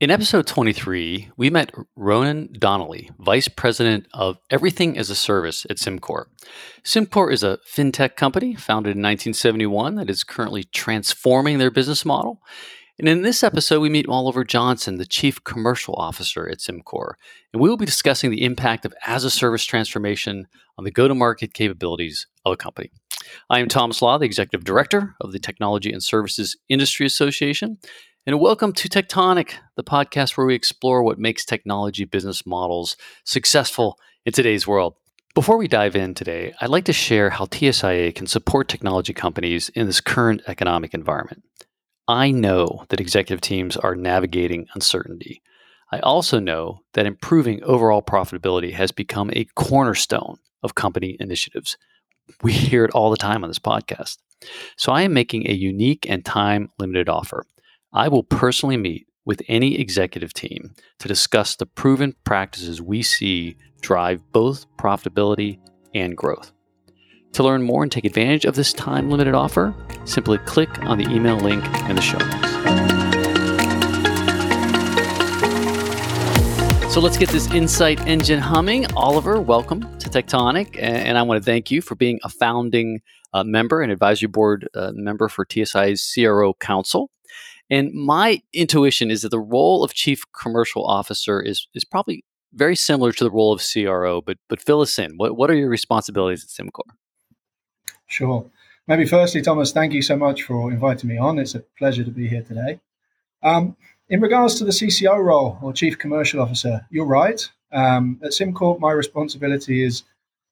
In episode 23, we met Ronan Donnelly, Vice President of Everything as a Service at SimCorp. SimCorp is a fintech company founded in 1971 that is currently transforming their business model. And in this episode, we meet Oliver Johnson, the Chief Commercial Officer at SimCorp. And we will be discussing the impact of as a service transformation on the go to market capabilities of a company. I am Thomas Lah, the Executive Director of the Technology and Services Industry Association. And welcome to Tectonic, the podcast where we explore what makes technology business models successful in today's world. Before we dive in today, I'd like to share how TSIA can support technology companies in this current economic environment. I know that executive teams are navigating uncertainty. I also know that improving overall profitability has become a cornerstone of company initiatives. We hear it all the time on this podcast. So I am making a unique and time limited offer. I will personally meet with any executive team to discuss the proven practices we see drive both profitability and growth. To learn more and take advantage of this time limited offer, simply click on the email link in the show notes. So let's get this insight engine humming. Oliver, welcome to Tectonic. And I want to thank you for being a founding uh, member and advisory board uh, member for TSI's CRO Council. And my intuition is that the role of chief commercial officer is is probably very similar to the role of CRO, but but fill us in. What what are your responsibilities at SimCorp? Sure. Maybe firstly, Thomas, thank you so much for inviting me on. It's a pleasure to be here today. Um, in regards to the CCO role or Chief Commercial Officer, you're right. Um, at SimCorp, my responsibility is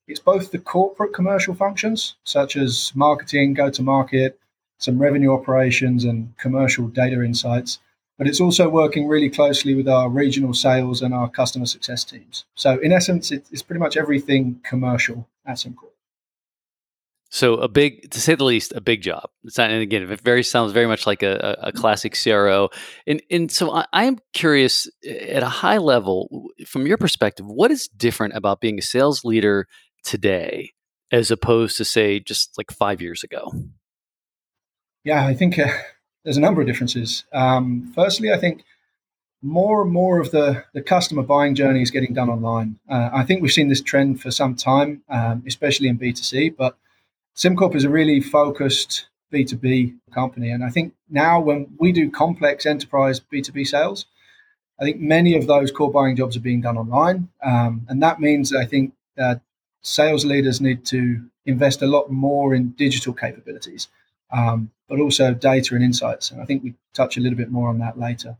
it's both the corporate commercial functions, such as marketing, go to market, some revenue operations and commercial data insights. But it's also working really closely with our regional sales and our customer success teams. So, in essence, it's pretty much everything commercial at SimCorp. So a big, to say the least, a big job. It's not, and again, it very sounds very much like a, a classic CRO. And and so I, I, am curious, at a high level, from your perspective, what is different about being a sales leader today as opposed to say just like five years ago? Yeah, I think uh, there's a number of differences. Um, firstly, I think more and more of the, the customer buying journey is getting done online. Uh, I think we've seen this trend for some time, um, especially in B2C, but SimCorp is a really focused B2B company. And I think now when we do complex enterprise B2B sales, I think many of those core buying jobs are being done online. Um, and that means I think that sales leaders need to invest a lot more in digital capabilities um, but also data and insights. And I think we touch a little bit more on that later.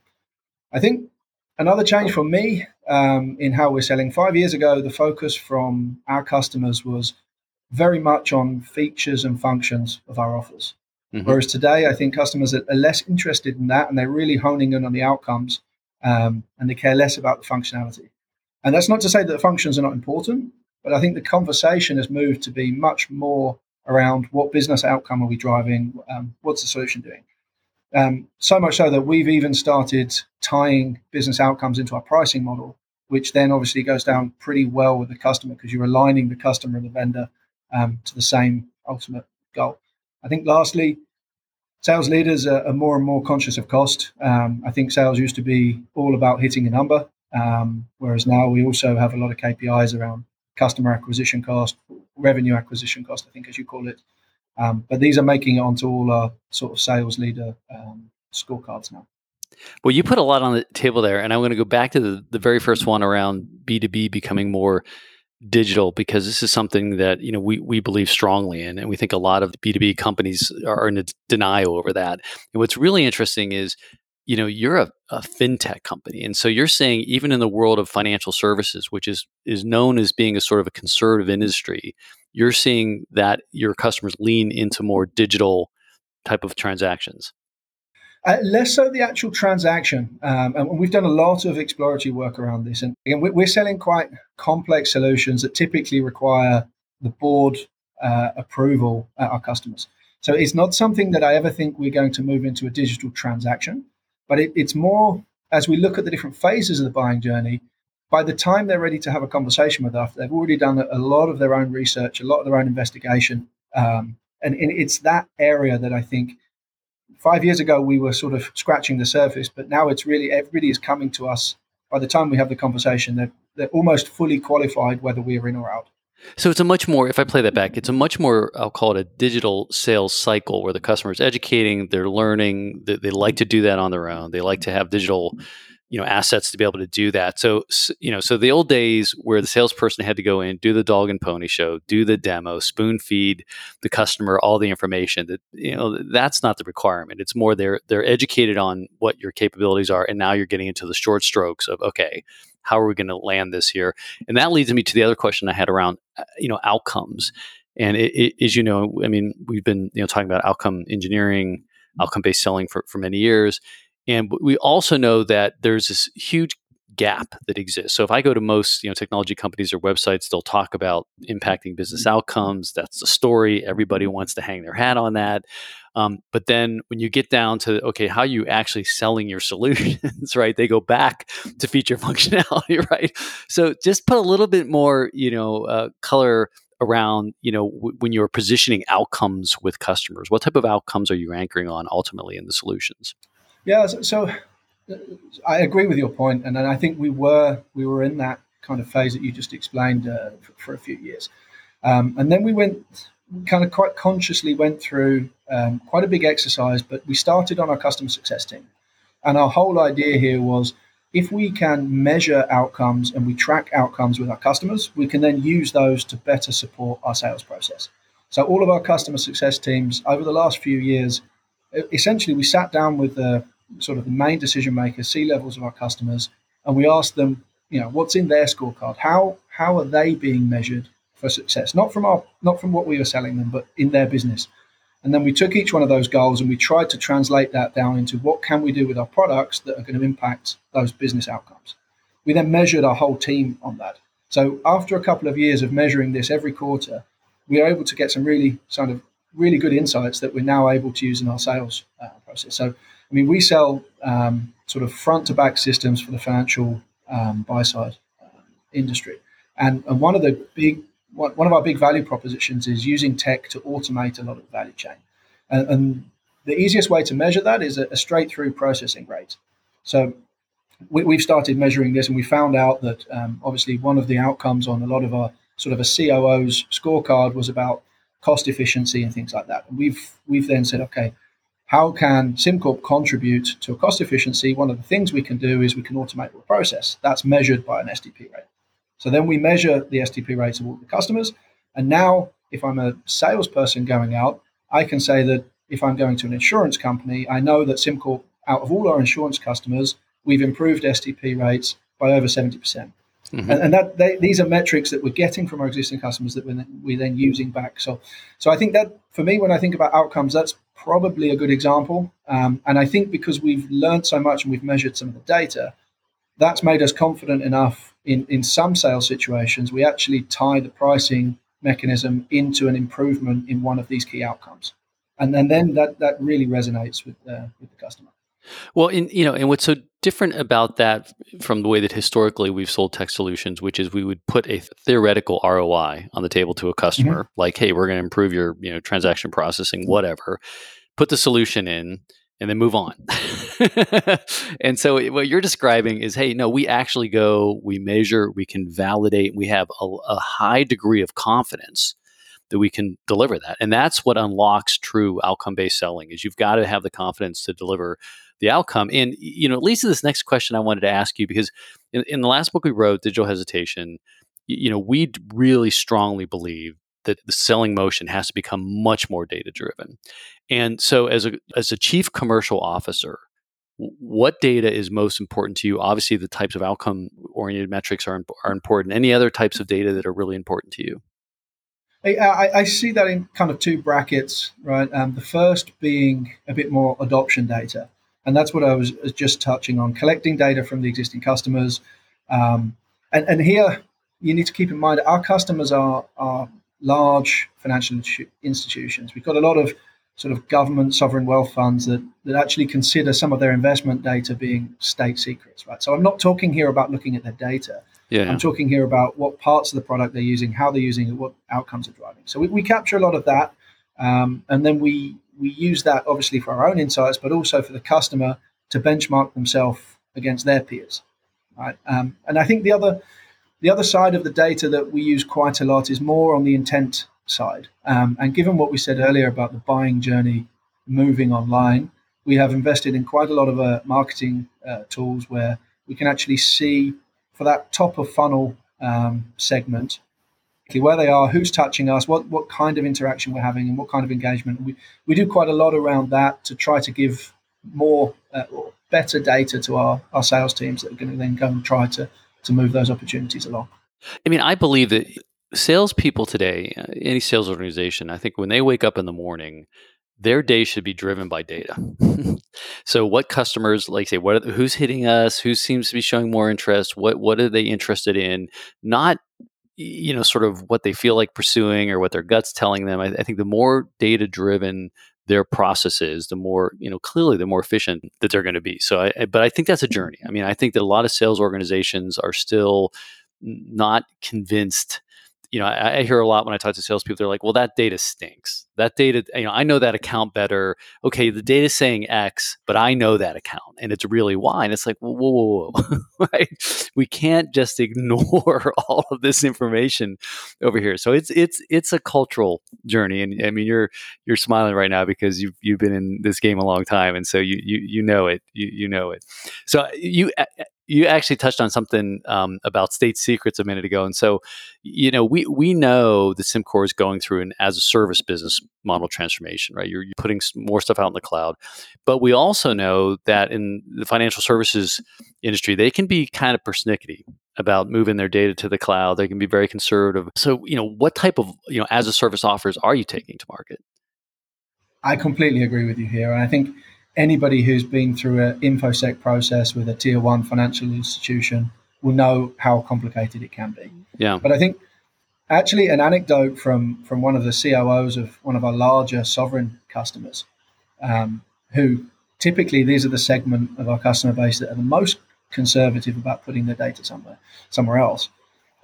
I think another change for me um, in how we're selling five years ago, the focus from our customers was very much on features and functions of our offers. Mm-hmm. Whereas today, I think customers are, less interested in that and they're really honing in on the outcomes um, and they care less about the functionality. And that's not to say that the functions are not important, but I think the conversation has moved to be much more around what business outcome are we driving, um, what's the solution doing. Um, so much so that we've even started tying business outcomes into our pricing model, which then obviously goes down pretty well with the customer because you're aligning the customer and the vendor um, to the same ultimate goal. I think lastly, sales leaders are, more and more conscious of cost. Um, I think sales used to be all about hitting a number, um, whereas now we also have a lot of KPIs around customer acquisition cost, revenue acquisition cost, I think, as you call it. Um, but these are making it onto all our sort of sales leader um, scorecards now. Well, you put a lot on the table there, and I'm going to go back to the, the very first one around B2B becoming more digital because this is something that you know we, we believe strongly in and we think a lot of b2b companies are in denial over that and what's really interesting is you know you're a, a, fintech company. And so you're saying even in the world of financial services which is is known as being a sort of a conservative industry you're seeing that your customers lean into more digital type of transactions. Uh, less so the actual transaction um, and we've done a lot of exploratory work around this. And again we're selling quite complex solutions that typically require the board uh, approval at our customers. So it's not something that i ever think we're going to move into a digital transaction but it, it's more as we look at the different phases of the buying journey. By the time they're ready to have a conversation with us, they've already done a, lot of their own research, a lot of their own investigation, um, and, and it's that area that I think five years ago we were sort of scratching the surface, but now it's really everybody is coming to us. By the time we have the conversation, they're, they're almost fully qualified whether we are in or out. So it's a much more, if I play that back, it's a much more, I'll call it a digital sales cycle where the customer is educating, they're learning, they, they like to do that on their own. They like to have digital you know assets to be able to do that so you know so the old days where the salesperson had to go in do the dog and pony show do the demo spoon feed the customer all the information that you know that's not the requirement it's more they're they're educated on what your capabilities are and now you're getting into the short strokes of okay how are we going to land this year? and that leads me to the other question i had around uh, you know outcomes and it, it, as you know i mean we've been you know talking about outcome engineering outcome based selling for, for many years and we also know that there's this huge gap that exists. So if I go to most you know technology companies or websites, they'll talk about impacting business mm-hmm. outcomes. That's the story. Everybody wants to hang their hat on that. Um, but then when you get down to okay, how you actually selling your solutions, right? They go back to feature functionality, right? So just put a little bit more, you know, uh, color around you know w- when you're positioning outcomes with customers. What type of outcomes are you anchoring on ultimately in the solutions? Yeah, so, so I agree with your point, and I think we were we were in that kind of phase that you just explained uh, for, for, a few years, um, and then we went kind of quite consciously went through um, quite a big exercise, but we started on our customer success team, and our whole idea here was if we can measure outcomes and we track outcomes with our customers, we can then use those to better support our sales process. So all of our customer success teams over the last few years, essentially, we sat down with the sort of the main decision makers, C levels of our customers, and we asked them, you know, what's in their scorecard? How how are they being measured for success? Not from our not from what we were selling them, but in their business. And then we took each one of those goals and we tried to translate that down into what can we do with our products that are going to impact those business outcomes. We then measured our whole team on that. So after a couple of years of measuring this every quarter, we were able to get some really sort of really good insights that we're now able to use in our sales uh, process. So I mean, we sell um, sort of front to back systems for the financial um, buy side uh, industry, and, and one of the big one of our big value propositions is using tech to automate a lot of the value chain, and, and the easiest way to measure that is a, a straight through processing rate. So we, have started measuring this, and we found out that um, obviously one of the outcomes on a lot of our sort of a COO's scorecard was about cost efficiency and things like that. And we've we've then said, okay, how can SimCorp contribute to cost efficiency? One of the things we can do is we can automate the process. That's measured by an STP rate. So then we measure the STP rates of all the customers. And now, if I'm a salesperson going out, I can say that if I'm going to an insurance company, I know that SimCorp, out of all our insurance customers, we've improved STP rates by over 70%. Mm-hmm. And, and, that they, these are metrics that we're getting from our existing customers that we're, we're then using back. So, so I think that for me, when I think about outcomes, that's probably a good example. Um, and I think because we've learned so much and we've measured some of the data, that's made us confident enough in, in some sales situations, we actually tie the pricing mechanism into an improvement in one of these key outcomes. And then, then that, that really resonates with, uh, with the customer. Well, in, you know, and what's so different about that from the way that historically we've sold tech solutions, which is we would put a theoretical ROI on the table to a customer, mm-hmm. like, "Hey, we're going to improve your, you know, transaction processing, whatever." Put the solution in, and then move on. and so what you're describing is, hey, no, we actually go, we measure, we can validate, we have a, a high degree of confidence that we can deliver that, and that's what unlocks true outcome-based selling. Is you've got to have the confidence to deliver the outcome. And you know, it leads to this next question I wanted to ask you because in, in the last book we wrote, Digital Hesitation, you know, we really strongly believe that the selling motion has to become much more data driven. And so, as a as a chief commercial officer, what data is most important to you? Obviously, the types of outcome oriented metrics are are important. Any other types of data that are really important to you? I, I, see that in kind of two brackets, right? Um, the first being a bit more adoption data. And that's what I was, just touching on collecting data from the existing customers. Um, and, and here, you need to keep in mind our customers are, are large financial institutions. We've got a lot of sort of government sovereign wealth funds that, that actually consider some of their investment data being state secrets, right? So I'm not talking here about looking at their data. Yeah. I'm talking here about what parts of the product they're using, how they're using it, what outcomes are driving. So we, we capture a lot of that. Um, and then we we use that obviously for our own insights, but also for the customer to benchmark themselves against their peers. Right? Um, and I think the other the other side of the data that we use quite a lot is more on the intent side. Um, and given what we said earlier about the buying journey moving online, we have invested in quite a lot of uh, marketing uh, tools where we can actually see for that top of funnel um, segment where they are, who's touching us, what what kind of interaction we're having, and what kind of engagement. We we do quite a lot around that to try to give more uh, better data to our, our sales teams that are going to then go and try to to move those opportunities along. I mean, I believe that salespeople today, uh, any sales organization, I think when they wake up in the morning, their day should be driven by data. so, what customers, like say, what are, who's hitting us? Who seems to be showing more interest? What what are they interested in? Not you know sort of what they feel like pursuing or what their guts telling them. I, I think the more data driven their processes, the more you know clearly the more efficient that they're going to be. So, I, but I think that's a journey. I mean, I think that a lot of sales organizations are still not convinced you know, I, I, hear a lot when I talk to salespeople. They're like, "Well, that data stinks. That data, you know, I know that account better. Okay, the data's saying X, but I know that account, and it's really Y." And it's like, whoa, whoa, whoa, right? We can't just ignore all of this information over here. So it's it's it's a cultural journey, and I mean, you're you're smiling right now because you've you've been in this game a long time, and so you you you know it. You you know it. So you you actually touched on something um, about state secrets a minute ago, and so you know we we know that SimCorp is going through an as a service business model transformation, right? You're, you're putting more stuff out in the cloud, but we also know that in the financial services industry, they can be kind of persnickety about moving their data to the cloud. They can be very conservative. So you know, what type of you know as a service offers are you taking to market? I completely agree with you here, and I think anybody who's been through an infosec process with a tier one financial institution will know how complicated it can be. Yeah. But I think actually an anecdote from from one of the COOs of one of our larger sovereign customers, um, who typically these are the segment of our customer base that are the most conservative about putting their data somewhere somewhere else.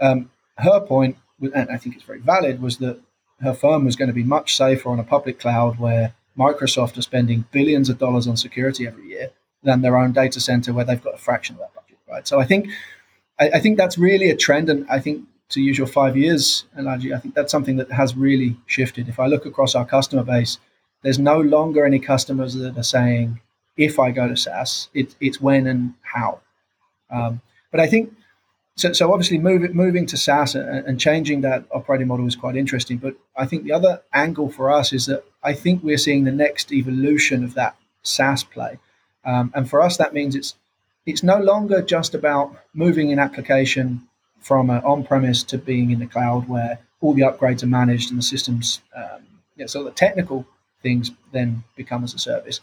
Um, her point, and I think it's very valid, was that her firm was going to be much safer on a public cloud where Microsoft are spending billions of dollars on security every year than their own data center where they've got a fraction of that budget, right? So I think I, I think that's really a trend, and I think to use your five years analogy, I think that's something that has really shifted. If I look across our customer base, there's no longer any customers that are saying, if I go to SaaS, it, it's when and how. Um, but I think so, so obviously move, moving to SaaS and, and, changing that operating model is quite interesting. But I think the other angle for us is that I think we're seeing the next evolution of that SaaS play. Um, and for us, that means it's it's no longer just about moving an application from an on-premise to being in the cloud, where all the upgrades are managed and the systems, um, yeah, so the technical things then become as a service.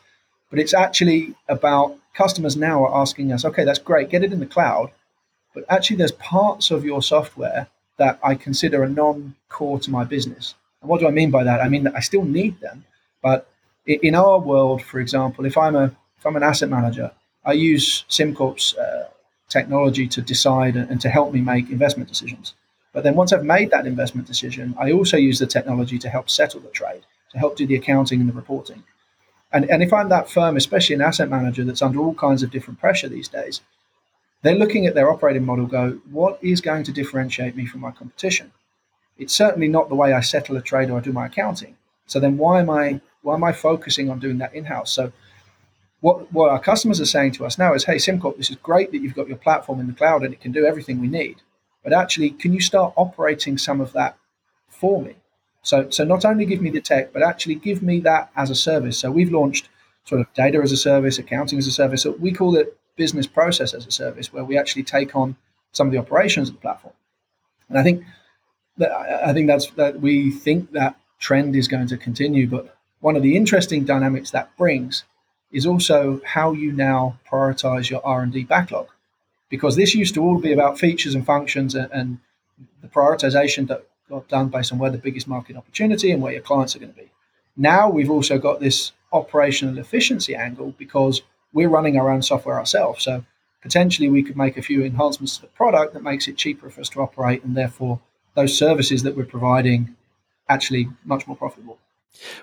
But it's actually about customers now are asking us, okay, that's great, get it in the cloud, but actually, there's parts of your software that I consider a non-core to my business. And what do I mean by that? I mean that I still need them, but in our world, for example, if I'm a if I'm an asset manager, I use SimCorp's uh, technology to decide and to help me make investment decisions. But then once I've made that investment decision, I also use the technology to help settle the trade, to help do the accounting and the reporting. And, and if I'm that firm, especially an asset manager that's under all kinds of different pressure these days, they're looking at their operating model, go, what is going to differentiate me from my competition? It's certainly not the way I settle a trade or I do my accounting. So then why am I why am I focusing on doing that in-house? So what, what our customers are saying to us now is, hey, SimCorp, this is great that you've got your platform in the cloud and it can do everything we need. But actually, can you start operating some of that for me? So, so not only give me the tech, but actually give me that as a service. So we've launched sort of data as a service, accounting as a service. So we call it business process as a service where we actually take on some of the operations of the platform. And I think that I think that's that we think that trend is going to continue. But one of the interesting dynamics that brings is also how you now prioritize your R and D backlog, because this used to all be about features and functions and, and the prioritization that got done based on where the biggest market opportunity and where your clients are going to be. Now we've also got this operational efficiency angle because we're running our own software ourselves. So potentially we could make a few enhancements to the product that makes it cheaper for us to operate and therefore those services that we're providing actually much more profitable.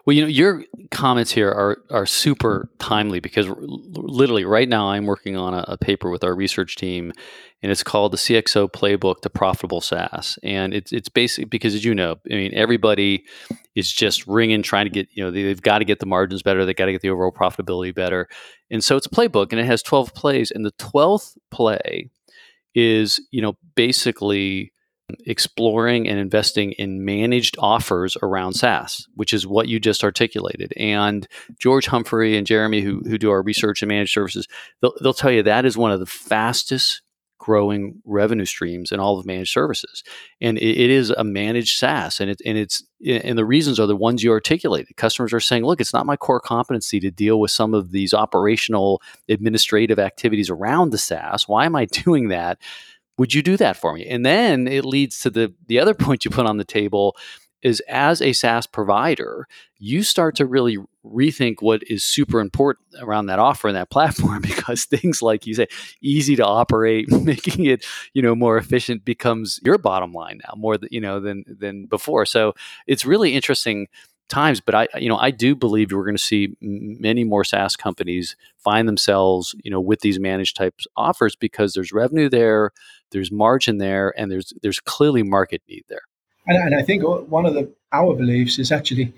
Well, you know, your comments here are are super timely because literally right now I'm working on a, a, paper with our research team, and it's called the CXO Playbook to Profitable SaaS, and it's it's basically because as you know, I mean, everybody is just ringing trying to get you know they, have got to get the margins better, they got to get the overall profitability better, and so it's a playbook and it has 12 plays, and the 12th play is you know basically exploring and investing in managed offers around SaaS, which is what you just articulated. And George Humphrey and Jeremy, who, who do our research and managed services, they'll, they'll tell you that is one of the fastest growing revenue streams in all of managed services. And it, it is a managed SaaS. And, it, and it's and the reasons are the ones you articulated. Customers are saying, look, it's not my core competency to deal with some of these operational administrative activities around the SaaS. Why am I doing that? Would you do that for me? And then it leads to the the other point you put on the table is as a SaaS provider, you start to really rethink what is super important around that offer and that platform because things like you say easy to operate, making it, you know, more efficient becomes your bottom line now more you know, than than before. So it's really interesting times but i you know i do believe we're going to see many more saas companies find themselves you know with these managed types offers because there's revenue there there's margin there, and there's there's clearly market need there. And, and I think one of the our beliefs is actually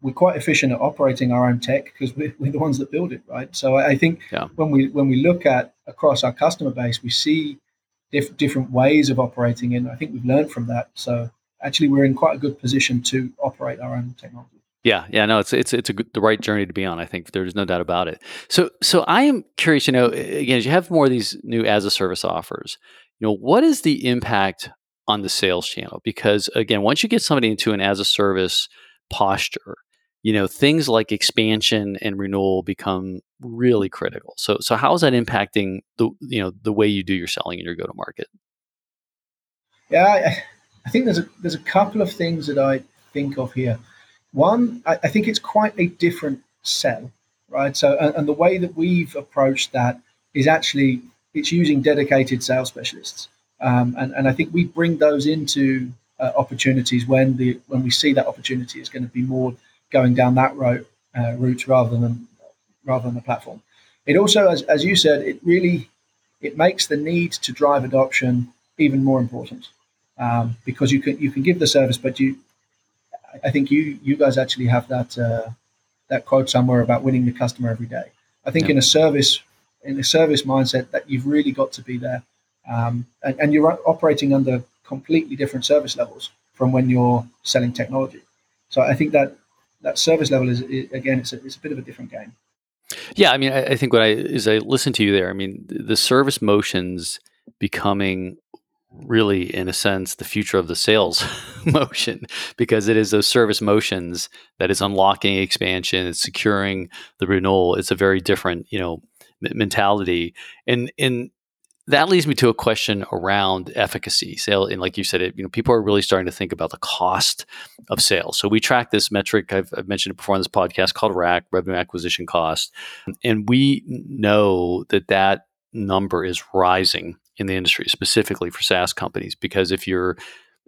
we're quite efficient at operating our own tech because we're, we're, the ones that build it, right? So I think yeah. when we when we look at across our customer base, we see diff- different ways of operating, and I think we've learned from that. So actually, we're in quite a good position to operate our own technology. Yeah, yeah, no, it's it's it's a good, the right journey to be on. I think there's no doubt about it. So so I am curious. You know, again, as you have more of these new as a service offers, you know, what is the impact on the sales channel? Because again, once you get somebody into an as a service posture, you know, things like expansion and renewal become really critical. So so how is that impacting the you know the way you do your selling and your go to market? Yeah, I, think there's a there's a couple of things that I think of here. One, I, I think it's quite a different sell, right? So, and, and the way that we've approached that is actually it's using dedicated sales specialists, um, and and I think we bring those into uh, opportunities when the when we see that opportunity is going to be more going down that route uh, route rather than rather than the platform. It also, as, as you said, it really it makes the need to drive adoption even more important um, because you can you can give the service, but you I think you you guys actually have that uh, that quote somewhere about winning the customer every day. I think yeah. in a service in a service mindset that you've really got to be there, um, and, and, you're operating under completely different service levels from when you're selling technology. So I think that that service level is, is again it's a, it's a bit of a different game. Yeah, I mean, I, I think what I is I listen to you there. I mean, the service motions becoming really, in a sense, the future of the sales motion because it is those service motions that is unlocking expansion, it's securing the renewal. It's a very different, you know, mentality, and and that leads me to a question around efficacy. Sale and like you said it you know people are really starting to think about the cost of sales. So we track this metric i've, I've mentioned it before on this podcast called rac revenue acquisition cost. And we know that that number is rising in the industry, specifically for SaaS companies, because if your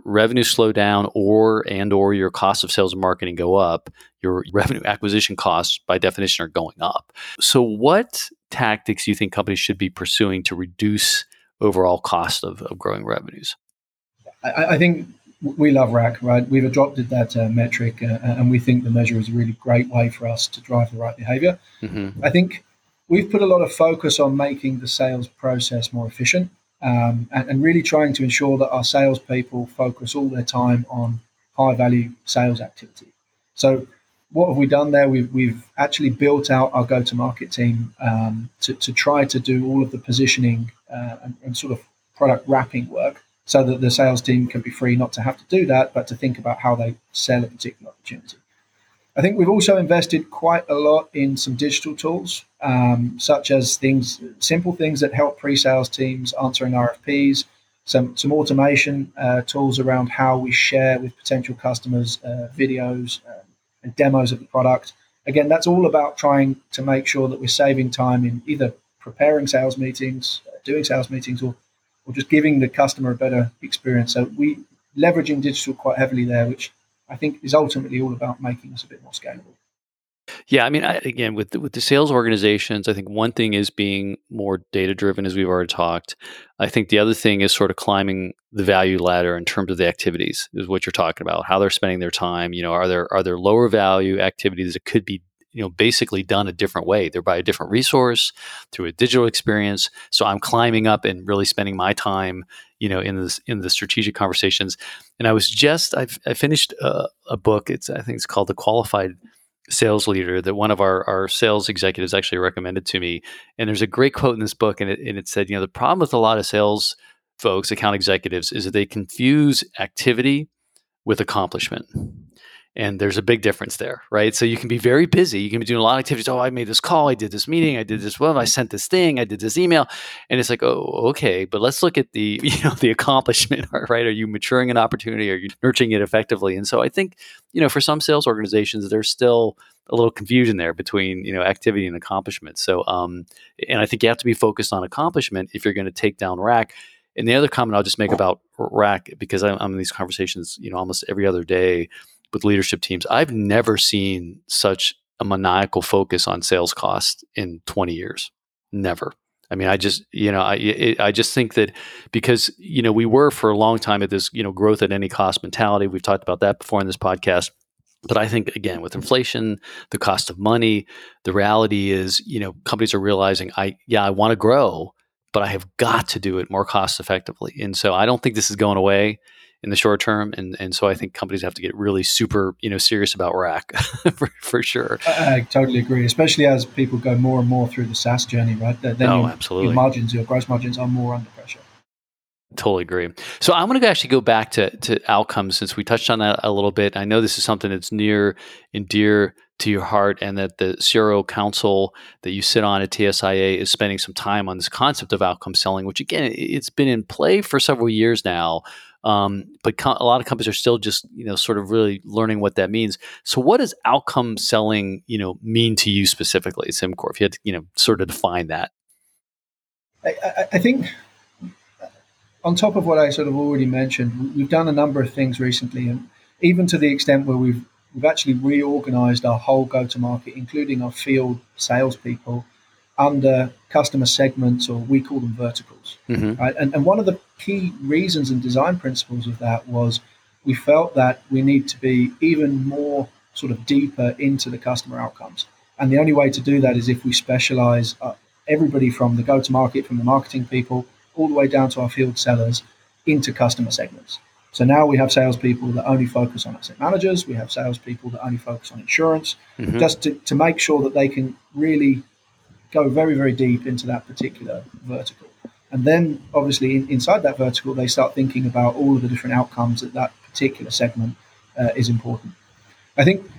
revenue slow down or and or your cost of sales and marketing go up, your revenue acquisition costs by definition are going up. So what tactics do you think companies should be pursuing to reduce overall cost of, of growing revenues? I, I think we love RAC, right? We've adopted that uh, metric, uh, and we think the measure is a really great way for us to drive the right behavior. Mm-hmm. I think we've put a lot of focus on making the sales process more efficient um, and, and, really trying to ensure that our salespeople focus all their time on high value sales activity. So, what have we done there? We've, we've actually built out our go to market team um, to, to try to do all of the positioning uh, and, and sort of product wrapping work so that the sales team can be free not to have to do that, but to think about how they sell a particular opportunity. I think we've also invested quite a lot in some digital tools, um, such as things, simple things that help pre-sales teams answering RFPs, some some automation uh, tools around how we share with potential customers uh, videos uh, and demos of the product. Again, that's all about trying to make sure that we're saving time in either preparing sales meetings, uh, doing sales meetings, or or just giving the customer a better experience. So we leveraging digital quite heavily there, which I think is ultimately all about making us a bit more scalable. Yeah, I mean, I, again, with the, with the sales organizations, I think one thing is being more data driven, as we've already talked. I think the other thing is sort of climbing the value ladder in terms of the activities, is what you're talking about. How they're spending their time. You know, are there are there lower value activities that could be you know basically done a different way they're by a different resource through a digital experience so i'm climbing up and really spending my time you know in this in the strategic conversations and i was just i've i finished a, a book it's i think it's called the qualified sales leader that one of our, our sales executives actually recommended to me. And there's a great quote in this book, and it, and it said, you know, the problem with a lot of sales folks, account executives, is that they confuse activity with accomplishment. And there's a big difference there, right? So you can be very busy. You can be doing a lot of activities. Oh, I made this call. I did this meeting. I did this. Well, I sent this thing. I did this email. And it's like, oh, okay. But let's look at the, you know, the accomplishment, right? Are you maturing an opportunity? Are you nurturing it effectively? And so I think, you know, for some sales organizations, there's still a little confusion there between, you know, activity and accomplishment. So, um, and I think you have to be focused on accomplishment if you're going to take down RAC. And the other comment I'll just make about RAC because I'm, I'm in these conversations, you know, almost every other day with leadership teams. I've never seen such a maniacal focus on sales cost in 20 years. Never. I mean, I just, you know, I, I just think that because, you know, we were for a long time at this, you know, growth at any cost mentality. We've talked about that before in this podcast. But I think, again, with inflation, the cost of money, the reality is, you know, companies are realizing, I, yeah, I want to grow, but I have got to do it more cost effectively. And so I don't think this is going away in the short term. And and so I think companies have to get really super you know serious about RAC for, for sure. I, I, totally agree, especially as people go more and more through the SaaS journey, right? Then oh, your, absolutely. your margins, your gross margins are more under pressure. Totally agree. So I want to actually go back to, to outcomes since we touched on that a little bit. I know this is something that's near and dear to your heart, and that the CRO Council that you sit on at TSIA is spending some time on this concept of outcome selling, which again, it's been in play for several years now. Um, but a lot of companies are still just you know sort of really learning what that means. So, what does outcome selling you know mean to you specifically, SimCorp? If you had to you know sort of define that. I, I think on top of what I sort of already mentioned, we've done a number of things recently, and even to the extent where we've we've actually reorganized our whole go-to-market, including our field salespeople, under customer segments, or we call them verticals. Mm-hmm. Right? And, and one of the key reasons and design principles of that was we felt that we need to be even more sort of deeper into the customer outcomes. And the only way to do that is if we specialize uh, everybody from the go-to-market, from the marketing people, all the way down to our field sellers into customer segments. So now we have salespeople that only focus on asset managers. We have salespeople that only focus on insurance, mm-hmm. just to, to make sure that they can really go very, very deep into that particular vertical. And then, obviously, in, inside that vertical, they start thinking about all of the different outcomes that that particular segment uh, is important. I think,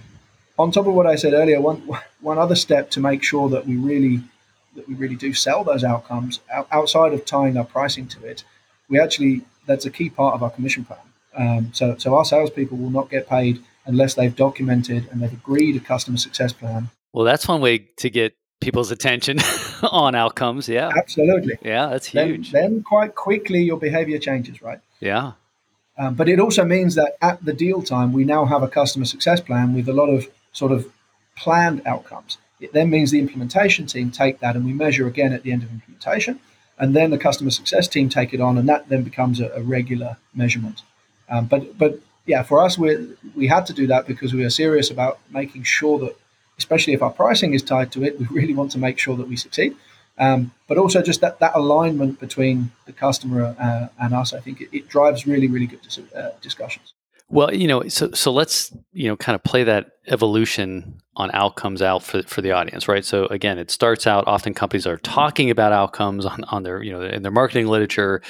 on top of what I said earlier, one one other step to make sure that we really that we really do sell those outcomes outside of tying our pricing to it, we actually that's a key part of our commission plan. Um, so, so our salespeople will not get paid unless they've documented and they've agreed a customer success plan. Well, that's one way to get people's attention on outcomes. Yeah, absolutely. Yeah, that's huge. Then, then quite quickly your behavior changes, right? Yeah. Um, but it also means that at the deal time, we now have a customer success plan with a lot of sort of planned outcomes. It then means the implementation team take that and we measure again at the end of implementation. And then the customer success team take it on, and that then becomes a, a regular measurement. Um, but but yeah, for us, we we had to do that because we are serious about making sure that especially if our pricing is tied to it, we really want to make sure that we succeed. Um, but also just that, that alignment between the customer uh, and us, I think it, it, drives really, really good dis- uh, discussions. Well, you know, so so let's you know kind of play that evolution on outcomes out for, for the audience, right? So again, it starts out often companies are talking about outcomes on, on their you know in their marketing literature,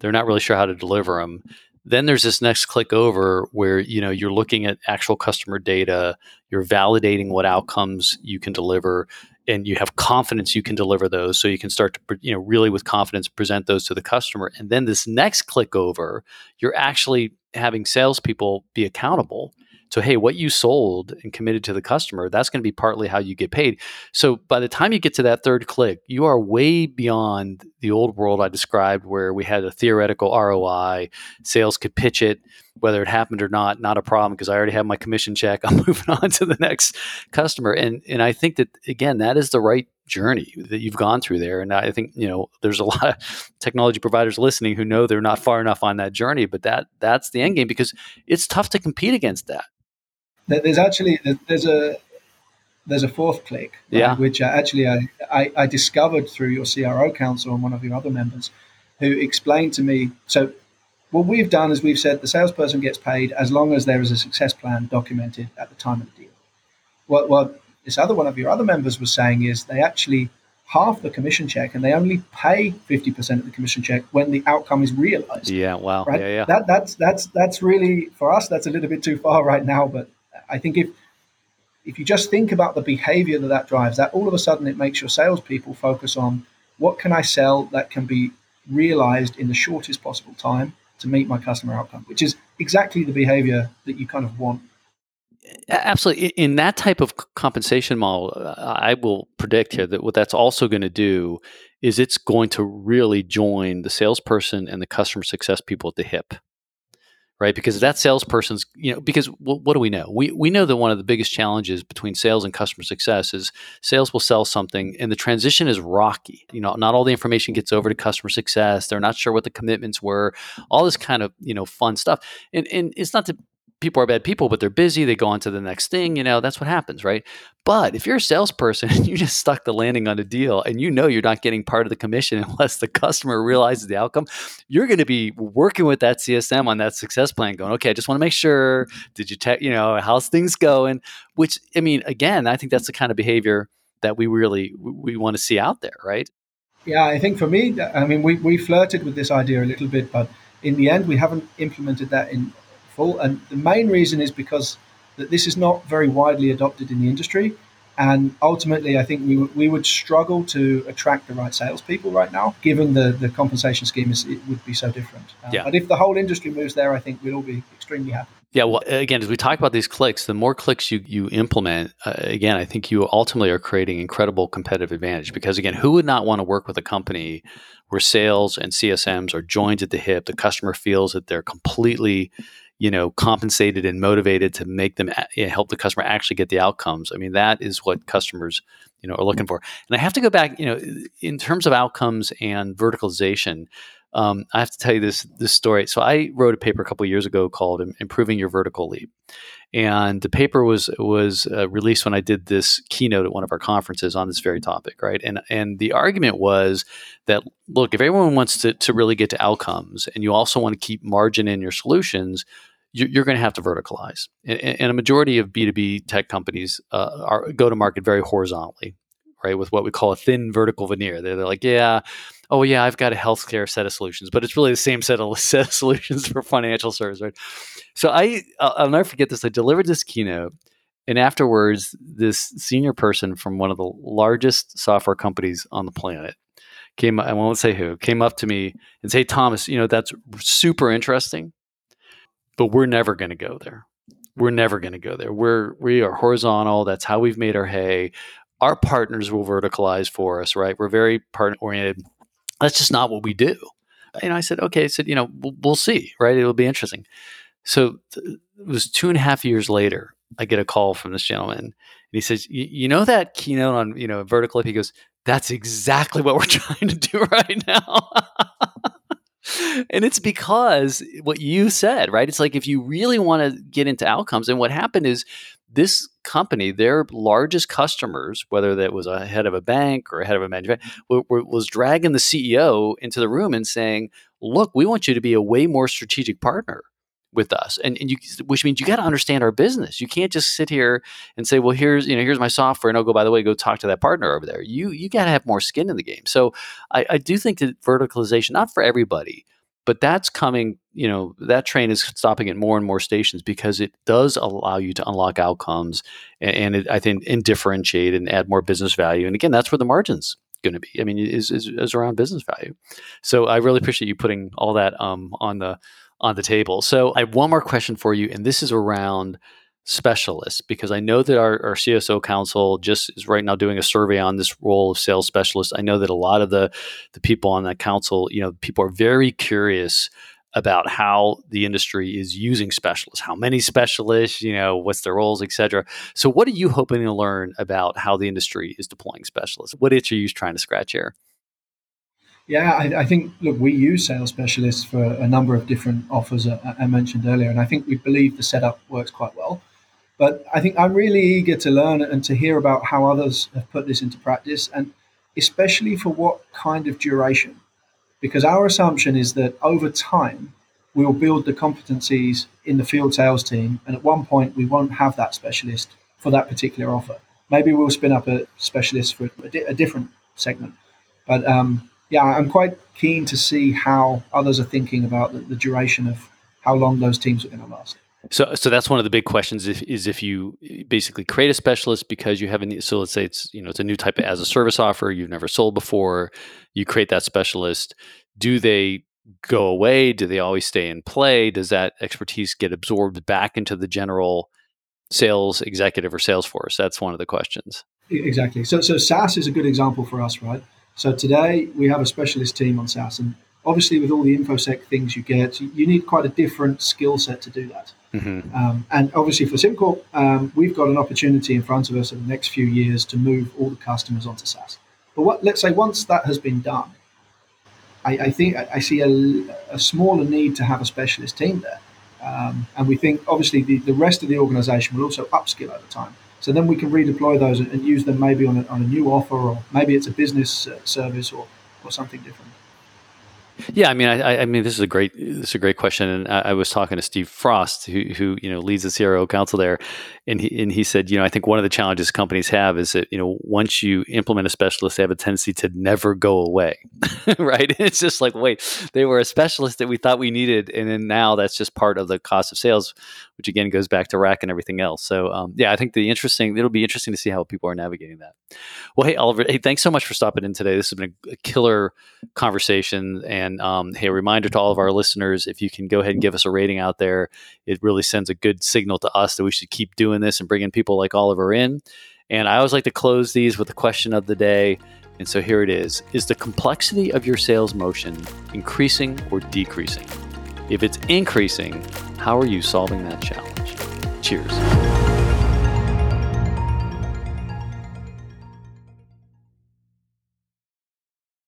they're not really sure how to deliver them. Then there's this next click over where you know you're looking at actual customer data, you're validating what outcomes you can deliver, and you have confidence you can deliver those, so you can start to you know really with confidence present those to the customer. And then this next click over, you're actually having salespeople be accountable So, hey, what you sold and committed to the customer, that's going to be partly how you get paid. So, by the time you get to that third click, you are way beyond the old world I described where we had a theoretical ROI, sales could pitch it, whether it happened or not, not a problem because I already have my commission check. I'm moving on to the next customer. And and I think that again, that is the right journey that you've gone through there. And I think, you know, there's a lot of technology providers listening who know they're not far enough on that journey, but that that's the end game because it's tough to compete against that. There's actually there's a there's a fourth click, right, yeah. which uh, actually I, I, I discovered through your CRO council and one of your other members, who explained to me. So what we've done is we've said the salesperson gets paid as long as there is a success plan documented at the time of the deal. What, what this other one of your other members was saying is they actually half the commission check and they only pay 50% of the commission check when the outcome is realized. Yeah, wow. Right? Yeah, yeah. That, that's, that's, that's really, for us, that's a little bit too far right now. But I think if, if you just think about the behavior that that drives, that all of a sudden it makes your salespeople focus on what can I sell that can be realized in the shortest possible time to meet my customer outcome, which is exactly the behavior that you kind of want. Absolutely. In that type of compensation model, uh, I will predict here that what that's also going to do is it's going to really join the salesperson and the customer success people at the hip right? Because that salesperson's, you know, because what, what do we know? We, we know that one of the biggest challenges between sales and customer success is sales will sell something and the transition is rocky. You know, not all the information gets over to customer success. They're not sure what the commitments were, all this kind of, you know, fun stuff. And, and it's not to people are bad people, but they're busy. They go on to the next thing. You know, that's what happens, right? But if you're a salesperson and you just stuck the landing on a deal and you know you're not getting part of the commission unless the customer realizes the outcome, you're going to be working with that CSM on that success plan, going, okay, I just want to make sure, did you, te- you know, how's things going? Which, I mean, again, I think that's the kind of behavior that we really we want to see out there, right? Yeah, I think for me, I mean, we, we flirted with this idea a little bit, but in the end, we haven't implemented that in And the main reason is because that this is not very widely adopted in the industry. And ultimately, I think we, w- we would struggle to attract the right salespeople right now, given the, the compensation scheme is, it would be so different. Uh, yeah. But if the whole industry moves there, I think we'd all be extremely happy. Yeah, well, again, as we talk about these clicks, the more clicks you, you implement, uh, again, I think you ultimately are creating incredible competitive advantage because, again, who would not want to work with a company where sales and CSMs are joined at the hip? The customer feels that they're completely you know compensated and motivated to make them you know, help the customer actually get the outcomes. I mean that is what customers you know are looking for. And i have to go back you know in terms of outcomes and verticalization um, i have to tell you this this story. So i wrote a paper a couple years ago called improving your vertical leap. And the paper was was uh, released when I did this keynote at one of our conferences on this very topic, right? And and the argument was that look, if everyone wants to to really get to outcomes, and you also want to keep margin in your solutions, you're going to have to verticalize. And, a majority of B2B tech companies uh, are go to market very horizontally, right? With what we call a thin vertical veneer. They're, like, yeah, oh yeah, I've got a healthcare set of solutions, but it's really the same set of set of solutions for financial service, right? So I, I'll never forget this. I delivered this keynote, and afterwards, this senior person from one of the largest software companies on the planet came. I won't say who came up to me and say, Thomas, you know that's super interesting but we're never going to go there. We're never going to go there. We're we are horizontal. That's how we've made our hay. Our partners will verticalize for us, right? We're very partner oriented. That's just not what we do. And I said, okay. I said, you know, we'll, we'll see, right? It'll be interesting. So it was two and a half years later. I get a call from this gentleman, and he says, "You know that keynote on you know vertical?" He goes, "That's exactly what we're trying to do right now." and it's because what you said, right? It's like if you really want to get into outcomes, and what happened is this company, their largest customers, whether that was a head of a bank or a head of a manufacturer, was dragging the CEO into the room and saying, "Look, we want you to be a way more strategic partner." with us and, and you which means you got to understand our business you can't just sit here and say well here's you know here's my software and oh go by the way go talk to that partner over there you you got to have more skin in the game so I, I do think that verticalization not for everybody but that's coming you know that train is stopping at more and more stations because it does allow you to unlock outcomes and, and it, i think and differentiate and add more business value. And again that's where the margins going to be. I mean is, is, is around business value. So i really appreciate you putting all that um, on the on the table. So I have one more question for you, and this is around specialist? Because I know that our, our CSO council just is right now doing a survey on this role of sales specialist. I know that a lot of the the people on that council, you know, people are very curious about how the industry is using specialists, how many specialists, you know, what's their roles, et cetera. So, what are you hoping to learn about how the industry is deploying specialists? What itch are you trying to scratch here? Yeah, I, I, think, look, we use sales specialists for a number of different offers I, I mentioned earlier, and I think we believe the setup works quite well. But I think I'm really eager to learn and to hear about how others have put this into practice, and especially for what kind of duration because our assumption is that over time we'll build the competencies in the field sales team, and at one point we won't have that specialist for that particular offer. Maybe we'll spin up a specialist for a, di- a different segment. But um, yeah, I'm quite keen to see how others are thinking about the, the duration of how long those teams are going to last. So, so that's one of the big questions. Is if you basically create a specialist because you haven't. So let's say it's you know it's a new type of as a service offer you've never sold before. You create that specialist. Do they go away? Do they always stay in play? Does that expertise get absorbed back into the general sales executive or sales force? That's one of the questions. Exactly. So, so SaaS is a good example for us, right? So today we have a specialist team on SaaS, and obviously with all the infosec things you get, you need quite a different skill set to do that. Mm-hmm. Um, and obviously for SimCorp, um, we've got an opportunity in front of us in the next few years to move all the customers onto SaaS. But what, let's say once that has been done, I, I think I see a, a, smaller need to have a specialist team there. Um, and we think obviously the, the rest of the organization will also upskill over time. So then we can redeploy those and, and use them maybe on a, on a new offer, or maybe it's a business uh, service or, or something different. Yeah, I mean, I, I mean, this is a great, this is a great question, and I, I, was talking to Steve Frost, who, who you know leads the CRO council there, and he and he said, you know, I think one of the challenges companies have is that you know once you implement a specialist, they have a tendency to never go away, right? It's just like, wait, they were a specialist that we thought we needed, and then now that's just part of the cost of sales, which again goes back to RAC and everything else. So, um, yeah, I think the interesting, it'll be interesting to see how people are navigating that. Well, hey Oliver, hey, thanks so much for stopping in today. This has been a, a killer conversation and and um, hey, a reminder to all of our listeners if you can go ahead and give us a rating out there, it really sends a good signal to us that we should keep doing this and bringing people like Oliver in. And I always like to close these with the question of the day. And so here it is Is the complexity of your sales motion increasing or decreasing? If it's increasing, how are you solving that challenge? Cheers.